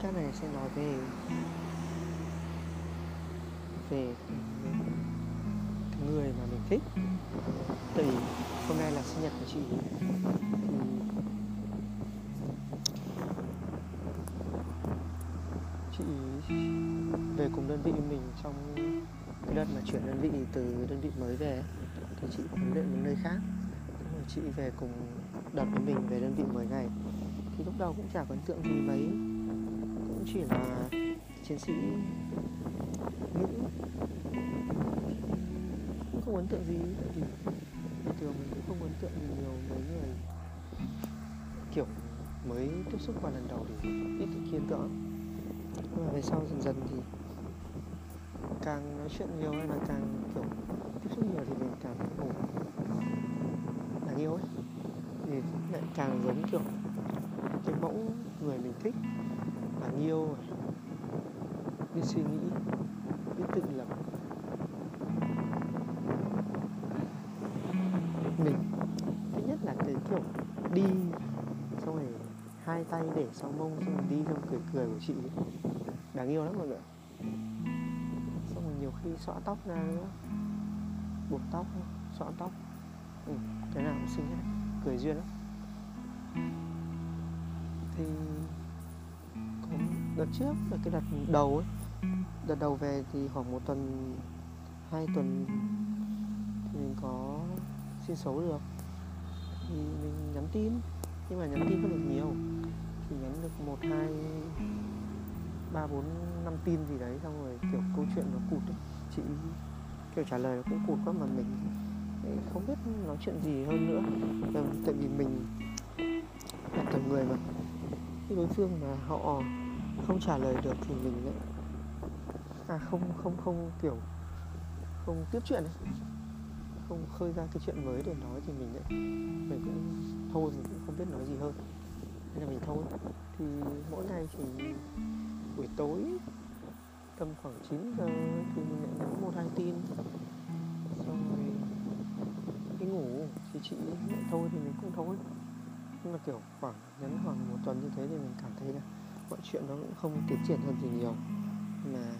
podcast này sẽ nói về về người mà mình thích. Tại vì hôm nay là sinh nhật của chị. Chị về cùng đơn vị mình trong cái đợt mà chuyển đơn vị từ đơn vị mới về, thì chị huấn luyện một nơi khác. Rồi chị về cùng đợt với mình về đơn vị mới này. Thì lúc đầu cũng chả có ấn tượng gì mấy cũng chỉ là chiến sĩ nữ. Cũng không ấn tượng gì, tại vì bình thường mình cũng không ấn tượng gì nhiều mấy người kiểu mới tiếp xúc qua lần đầu thì ít thì ấn tượng nhưng mà về sau dần dần thì càng nói chuyện nhiều hay là càng kiểu tiếp xúc nhiều thì mình cảm thấy đáng yêu ấy. Thì lại càng giống kiểu cái mẫu người mình thích đáng yêu biết suy nghĩ biết tự lập. Mình thứ nhất là cái kiểu đi xong rồi hai tay để sau mông xong rồi đi xong cười cười của chị đáng yêu lắm mọi người xong rồi nhiều khi xõa tóc ra nữa. Buộc tóc xõa tóc. Ừ, cái nào cũng xinh hết. Cười duyên lắm. Thì đợt trước là cái đợt đầu ấy. Đợt đầu về thì khoảng một tuần, hai tuần thì mình có xin số được. Thì mình nhắn tin, nhưng mà nhắn tin không được nhiều. Thì nhắn được một, hai, ba, bốn, năm tin gì đấy, xong rồi kiểu câu chuyện nó cụt ấy. chị kiểu trả lời nó cũng cụt quá mà mình không biết nói chuyện gì hơn nữa. Tại vì mình là từng người mà khi đối phương mà họ không trả lời được thì mình lại à không không không kiểu, không tiếp chuyện ấy. Không khơi ra cái chuyện mới để nói thì mình lại mình cũng thôi, mình cũng không biết nói gì hơn. Nên là mình thôi. Thì mỗi ngày thì buổi tối, tầm khoảng 9 giờ thì mình lại nhắn một, hai tin. Xong rồi đi ngủ. Thì chị lại thôi thì mình cũng thôi nhưng mà kiểu khoảng ngắn khoảng một tuần như thế thì mình cảm thấy là mọi chuyện nó cũng không tiến triển hơn gì nhiều. Mà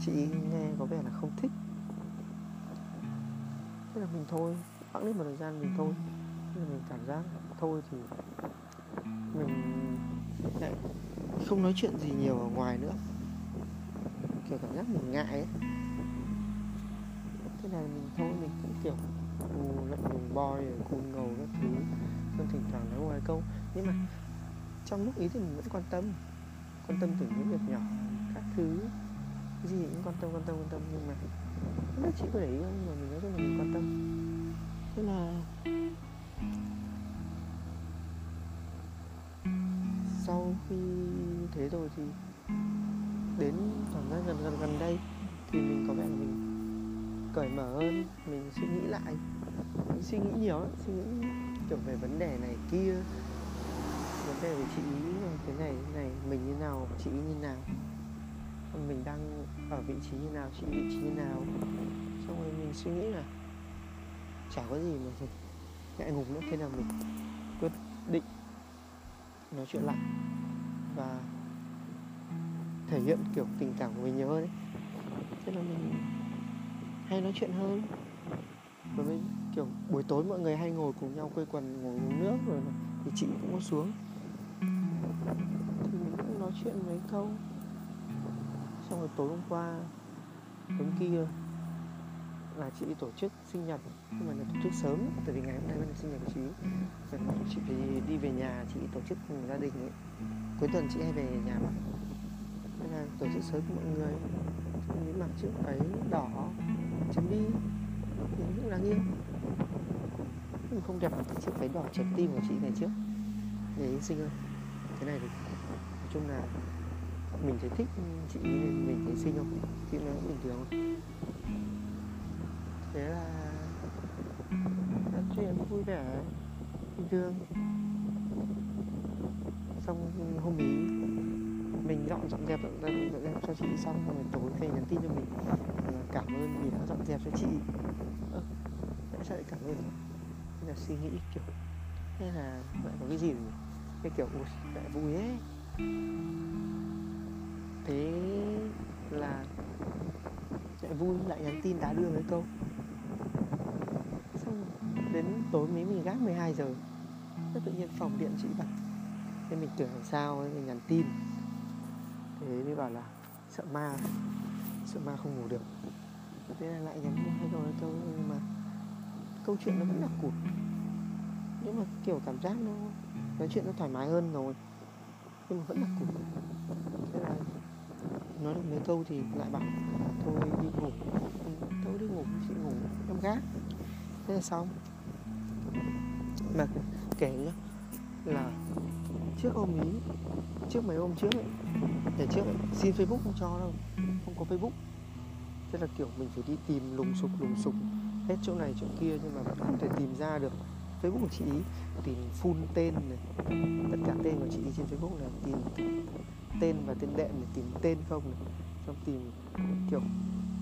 chị nghe có vẻ là không thích. Thế là mình thôi bẵng đi một thời gian mình thôi. Thế là mình cảm giác thôi thì mình lại không nói chuyện gì nhiều ở ngoài nữa. Kiểu cảm giác mình ngại ấy. Thế là mình thôi, mình cũng kiểu u lận vùng boy rồi ngầu các thứ xong thỉnh thoảng nói vài câu. Nhưng mà trong lúc ý thì mình vẫn quan tâm. Quan tâm từ những việc nhỏ các thứ. Cái gì cũng quan tâm quan tâm quan tâm. Nhưng mà không biết chị có để ý không? Nhưng mà mình nói chung là mình quan tâm. Thế là sau khi thế rồi thì đến khoảng gian gần gần gần đây thì mình có vẻ là mình cởi mở hơn. Mình suy nghĩ lại. Mình suy nghĩ nhiều lắm suy nghĩ kiểu, về vấn đề này kia. Vấn đề về chị ý, thế này thế này, mình như nào, chị ý như nào? Mình đang ở vị trí như nào, chị vị trí như nào? Xong rồi mình suy nghĩ là chả có gì mà thì ngại ngùng nữa, thế là mình quyết định nói chuyện lại và thể hiện, kiểu, tình cảm của mình nhiều hơn ấy. thế là mình hay nói chuyện hơn với mình kiểu buổi tối mọi người hay ngồi cùng nhau quây quần, ngồi uống nước rồi thì chị cũng có xuống. Thì mình cũng nói chuyện mấy câu xong rồi tối hôm qua hôm kia là chị tổ chức sinh nhật, nhưng mà là tổ chức sớm, tại vì ngày hôm nay là sinh nhật của chị. Rồi chị phải đi về nhà, chị tổ chức cùng gia đình ấy. Cuối tuần chị hay về nhà mà. Nên là tổ chức sớm với mọi người. Những mặc chiếc váy đỏ, chấm đi những lá đáng yêu nhưng không đẹp. Bằng cái chiếc váy đỏ trái tim của chị này trước. Ngày sinh hơn. Cái này thì nói chung là mình thấy thích chị mình thấy xinh không? Chị nó bình thường không thế là nói chuyện vui vẻ bình thường. Xong hôm ý mình dọn dọn dẹp dọn dẹp, dọn dẹp cho chị xong rồi tối về nhắn tin cho mình. Cảm ơn vì đã dọn dẹp cho chị sao lại cảm ơn thế? Là suy nghĩ kiểu, thế là lại có cái gì cái kiểu, ui lại vui ấy thế là lại vui lại nhắn tin đá đưa mấy câu xong đến tối mấy mình gác 12 giờ, rất tự nhiên phòng điện chị bật. Nên mình tưởng làm sao mình nhắn tin. Thế mới bảo là sợ ma sợ ma không ngủ được. Thế là lại nhắn hai câu câu nhưng mà câu chuyện nó vẫn là cụt. Nhưng mà kiểu cảm giác nó nói chuyện nó thoải mái hơn rồi. Nhưng mà vẫn là cụt. Thế là nói được mấy câu thì lại bảo thôi đi ngủ. Ừ, thôi đi ngủ chị ngủ em gác. Thế là xong. Mà kể nhá là trước hôm ý trước mấy hôm trước ấy để trước ấy, xin facebook không cho đâu không có facebook. Thế là kiểu mình phải đi tìm lùng sục lùng sục hết chỗ này chỗ kia nhưng mà vẫn không thể tìm ra được. Facebook của chị ý, tìm full tên này. Tất cả tên của chị ý trên facebook này tìm tên và tên đệm để tìm tên không này. Xong tìm kiểu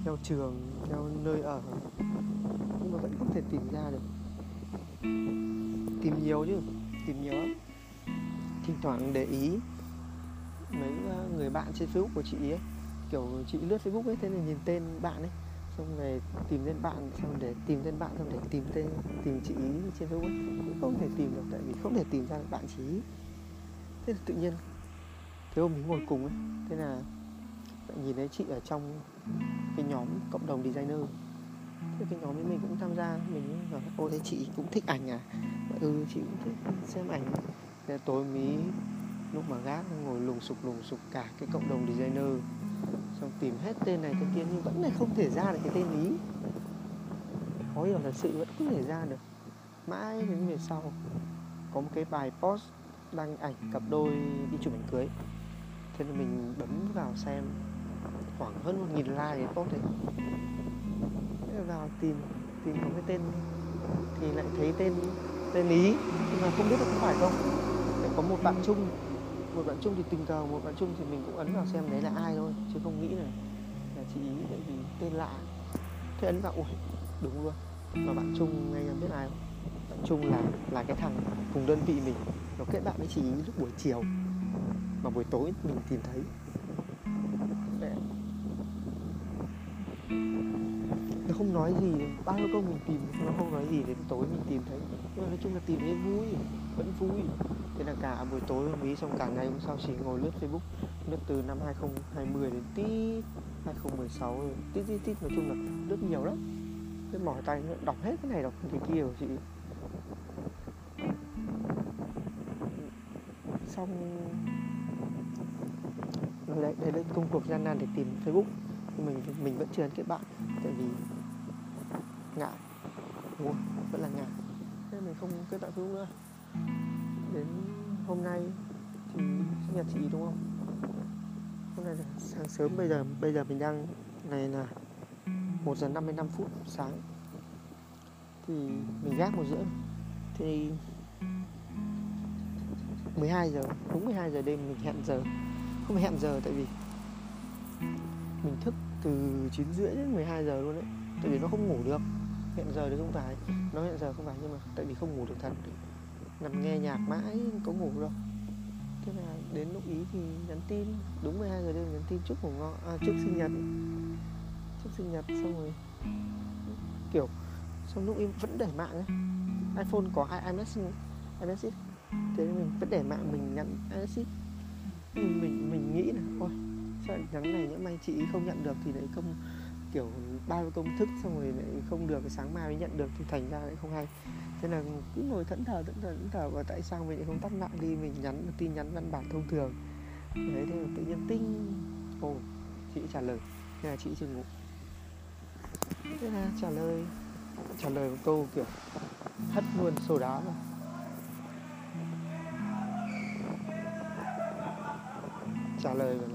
theo trường, theo nơi ở. Nhưng mà vẫn không thể tìm ra được. Tìm nhiều chứ, tìm nhiều lắm. Thỉnh thoảng để ý mấy ờ, người bạn trên facebook của chị ấy, kiểu chị lướt facebook ấy, thế là nhìn tên bạn ấy xong về tìm tên bạn, xong để tìm tên bạn, xong để tìm tên, tìm chị ý trên facebook cũng không thể tìm được, tại vì không thể tìm ra được bạn chị ý. Thế là tự nhiên thế hôm mình ngồi cùng ấy. Thế là lại nhìn thấy chị ở trong cái nhóm cộng đồng designer. Thế cái nhóm ấy mình cũng tham gia, mình bảo ô thế chị cũng thích ảnh à? Ừ chị cũng thích xem ảnh. Thế tối mí lúc mà gác, ngồi lùng sục lùng sục cả cái cộng đồng designer xong tìm hết tên này tên kia, nhưng vẫn là không thể ra được cái tên ý. Khó hiểu thật sự vẫn không thể ra được. Mãi đến về sau, có một cái bài post đăng ảnh cặp đôi đi chụp ảnh cưới. Thế là mình bấm vào xem, khoảng hơn một nghìn like cái post đấy. Thế là vào tìm tìm có cái tên, thì lại thấy tên tên ý. Nhưng mà không biết là có phải không? Lại có một bạn chung một bạn chung thì tình cờ, một bạn chung thì mình cũng ấn vào xem đấy là ai thôi, chứ không nghĩ là là chị ý tại vì tên lạ. Thế ấn vào, ui, đúng luôn. Mà bạn chung ngay em biết ai không? Bạn chung là là cái thằng cùng đơn vị mình, nó kết bạn với chị ý lúc buổi chiều. Mà buổi tối mình tìm thấy. Nó không nói gì, bao nhiêu câu mình tìm, nó không nói gì, đến tối mình tìm thấy. Nhưng mà nói chung là tìm thấy vui, vẫn vui thế là cả buổi tối hôm ý xong cả ngày hôm sau chỉ ngồi lướt facebook lướt từ năm 2020 đến tí 2016 tí tí tí nói chung là lướt nhiều lắm. Cái mỏi tay nữa, đọc hết cái này đọc cái kia của chị. Xong đấy, đấy là công cuộc gian nan để tìm facebook. Nhưng mình mình vẫn chưa ấn kết bạn tại vì ngại. Đúng không? vẫn là ngại. Nên mình không kết bạn facebook nữa đến hôm nay thì sinh nhật chị đúng không? Hôm nay là sáng sớm, bây giờ bây giờ mình đang này là một giờ 55 phút sáng. Thì mình gác một rưỡi. Thì 12 giờ, đúng 12 giờ đêm mình hẹn giờ. Không hẹn giờ tại vì mình thức từ 9 rưỡi đến 12 giờ luôn đấy. Tại vì nó không ngủ được. Hẹn giờ thì không phải. Nó hẹn giờ không phải nhưng mà tại vì không ngủ được thật nằm nghe nhạc mãi có ngủ đâu thế là đến lúc ý thì nhắn tin đúng 12 giờ đêm nhắn tin chúc ngủ ngon à, chúc sinh nhật. Chúc sinh nhật xong rồi kiểu xong lúc em vẫn để mạng ấy. iPhone có iMessage iMessage thế mình vẫn để mạng mình nhắn iMessage mình mình nghĩ là ôi sao nhắn này nhỡ may chị không nhận được thì lại không kiểu bao công thức xong rồi lại không được sáng mai mới nhận được thì thành ra lại không hay thế là cứ ngồi thẫn thờ thẫn thờ thẫn thờ và tại sao mình lại không tắt mạng đi? Mình nhắn một tin nhắn văn bản thông thường. Đấy thế là tự nhiên tinh. Ồ chị trả lời. Thế là chị chưa ngủ. Thế là trả lời. Trả lời một câu kiểu hất luôn sổ đá rồi trả lời là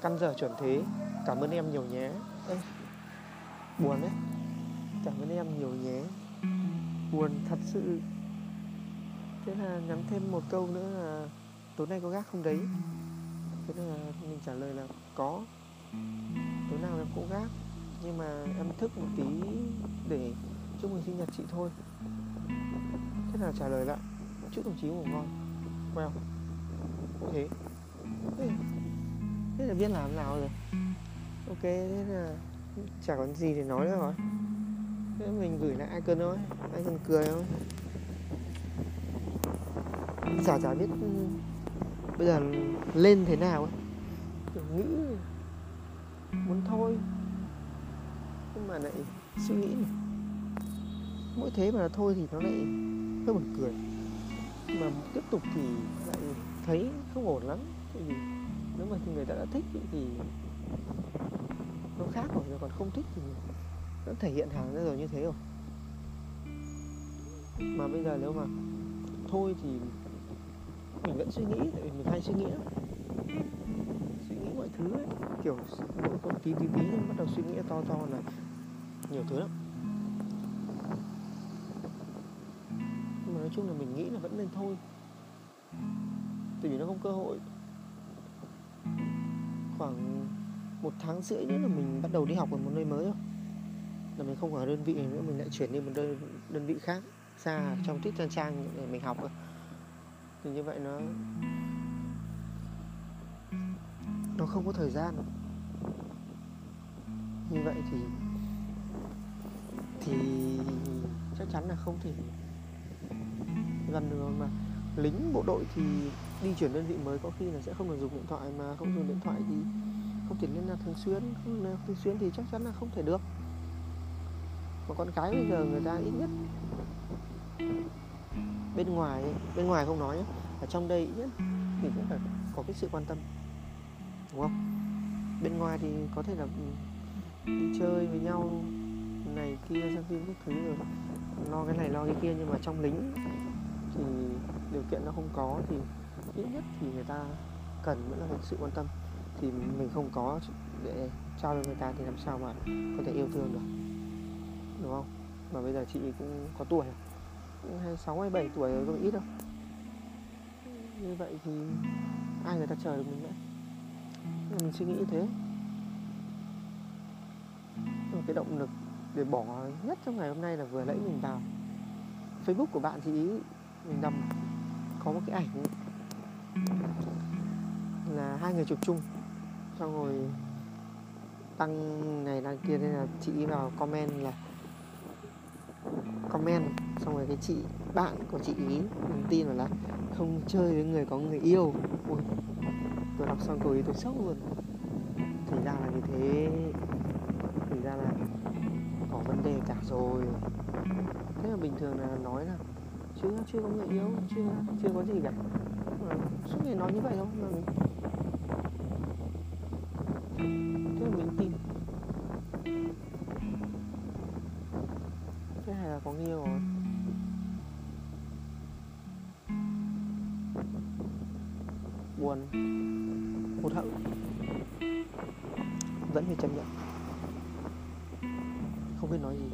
căn giờ chuẩn thế cảm ơn em nhiều nhé. Ê, buồn đấy. Cảm ơn em nhiều nhé buồn thật sự. Thế là nhắn thêm một câu nữa là tối nay có gác không đấy? Thế là mình trả lời là có. Tối nào em cũng gác nhưng mà em thức một tí để chúc mừng sinh nhật chị thôi. Thế là trả lời lại chúc đồng chí ngủ ngon. Well cũng thế thế, thế là biết làm nào rồi? Ok thế là chả còn gì để nói nữa rồi thế mình gửi lại ai cơ thôi. Anh cần cười thôi chả chả biết ừ, bây giờ lên thế nào ấy. Kiểu nghĩ, muốn thôi. Nhưng mà lại suy nghĩ này. Mỗi thế mà thôi thì nó lại hơi buồn cười. Mà tiếp tục thì lại thấy không ổn lắm. Tại vì nếu mà người ta đã thích thì nó khác rồi, còn không thích thì nó thể hiện hàng ra rồi như thế rồi. Mà bây giờ nếu mà thôi thì mình vẫn suy nghĩ, tại vì mình hay suy nghĩ lắm. Suy nghĩ mọi thứ ấy, kiểu mỗi con tí tí tí bắt đầu suy nghĩ to to là nhiều thứ lắm. Nhưng mà nói chung là mình nghĩ là vẫn nên thôi. Tại vì nó không cơ hội. Khoảng một tháng rưỡi nữa là mình bắt đầu đi học ở một nơi mới rồi là mình không ở đơn vị nữa mình lại chuyển đi một đơn đơn vị khác xa trong tít trang trang để mình học thì như vậy nó nó không có thời gian như vậy thì thì chắc chắn là không thể gần được mà. Lính bộ đội thì đi chuyển đơn vị mới có khi là sẽ không được dùng điện thoại mà không dùng điện thoại thì không thể liên lạc thường xuyên không thường xuyên thì chắc chắn là không thể được mà con cái bây giờ người ta ít nhất bên ngoài bên ngoài không nói nhé ở trong đây ít nhất thì cũng phải có cái sự quan tâm, đúng không? Bên ngoài thì có thể là ừ, đi chơi với nhau này kia, xem phim các thứ rồi lo cái này lo cái kia, nhưng mà trong lính thì điều kiện nó không có thì ít nhất thì người ta cần vẫn là một sự quan tâm. Thì mình không có để trao cho người ta thì làm sao mà có thể yêu thương được đúng không? Mà bây giờ chị cũng có tuổi hai sáu hay bảy tuổi rồi không ít đâu. Như vậy thì ai người ta chờ được mình nữa? Mình suy nghĩ như thế. Một cái động lực để bỏ nhất trong ngày hôm nay là vừa nãy mình vào. Facebook của bạn chị ý mình đầm có một cái ảnh là hai người chụp chung. Xong rồi tăng này đăng kia nên là chị vào comment là comment. Xong rồi cái chị bạn của chị ý mình tin là không chơi với người có người yêu. Ui, tôi đọc xong câu ý tôi sốc luôn. Thì ra là như thế. Thì ra là có vấn đề cả rồi. Thế là bình thường là nói là chưa chưa có người yêu chưa chưa có gì cả. Mà suốt ngày nói như vậy thôi mà mình có người yêu rồi buồn. Hụt hẫng. Vẫn phải chấp nhận. Không biết nói gì.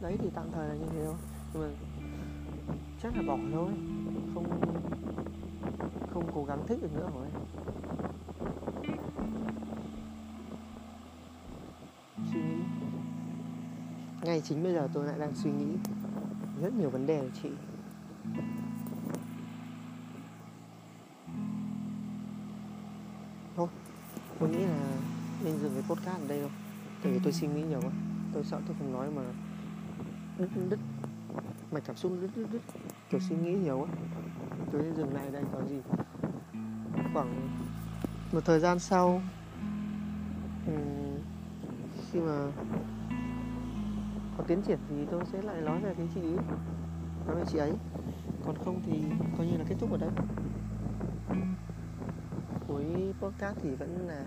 Đấy, thì tạm thời là như thế thôi. Nhưng mà chắc là bỏ thôi. Không không cố gắng thích được nữa rồi. Ngay chính bây giờ tôi lại đang suy nghĩ rất nhiều vấn đề của chị. Thôi, tôi nghĩ là nên dừng cái podcast ở đây thôi. Tại vì tôi suy nghĩ nhiều quá. Tôi sợ tôi không nói mà đứt đứt mạch cảm xúc đứt đứt đứt. Kiểu suy nghĩ nhiều quá. Tôi sẽ dừng lại đây, có gì. Khoảng một thời gian sau khi mà có tiến triển thì tôi sẽ lại nói về cái chị ấy. Nói về chị ấy. Còn không thì coi như là kết thúc ở đây. Cuối podcast thì vẫn là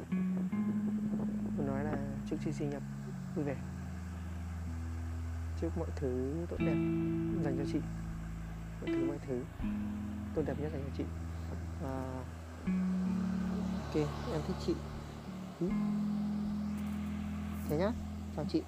nói là chúc chị sinh nhật vui vẻ. Chúc mọi thứ tốt đẹp dành cho chị. Mọi thứ mọi thứ tốt đẹp nhất dành cho chị. Và ok, em thích chị. Ừ. Thế nhá. Chào chị.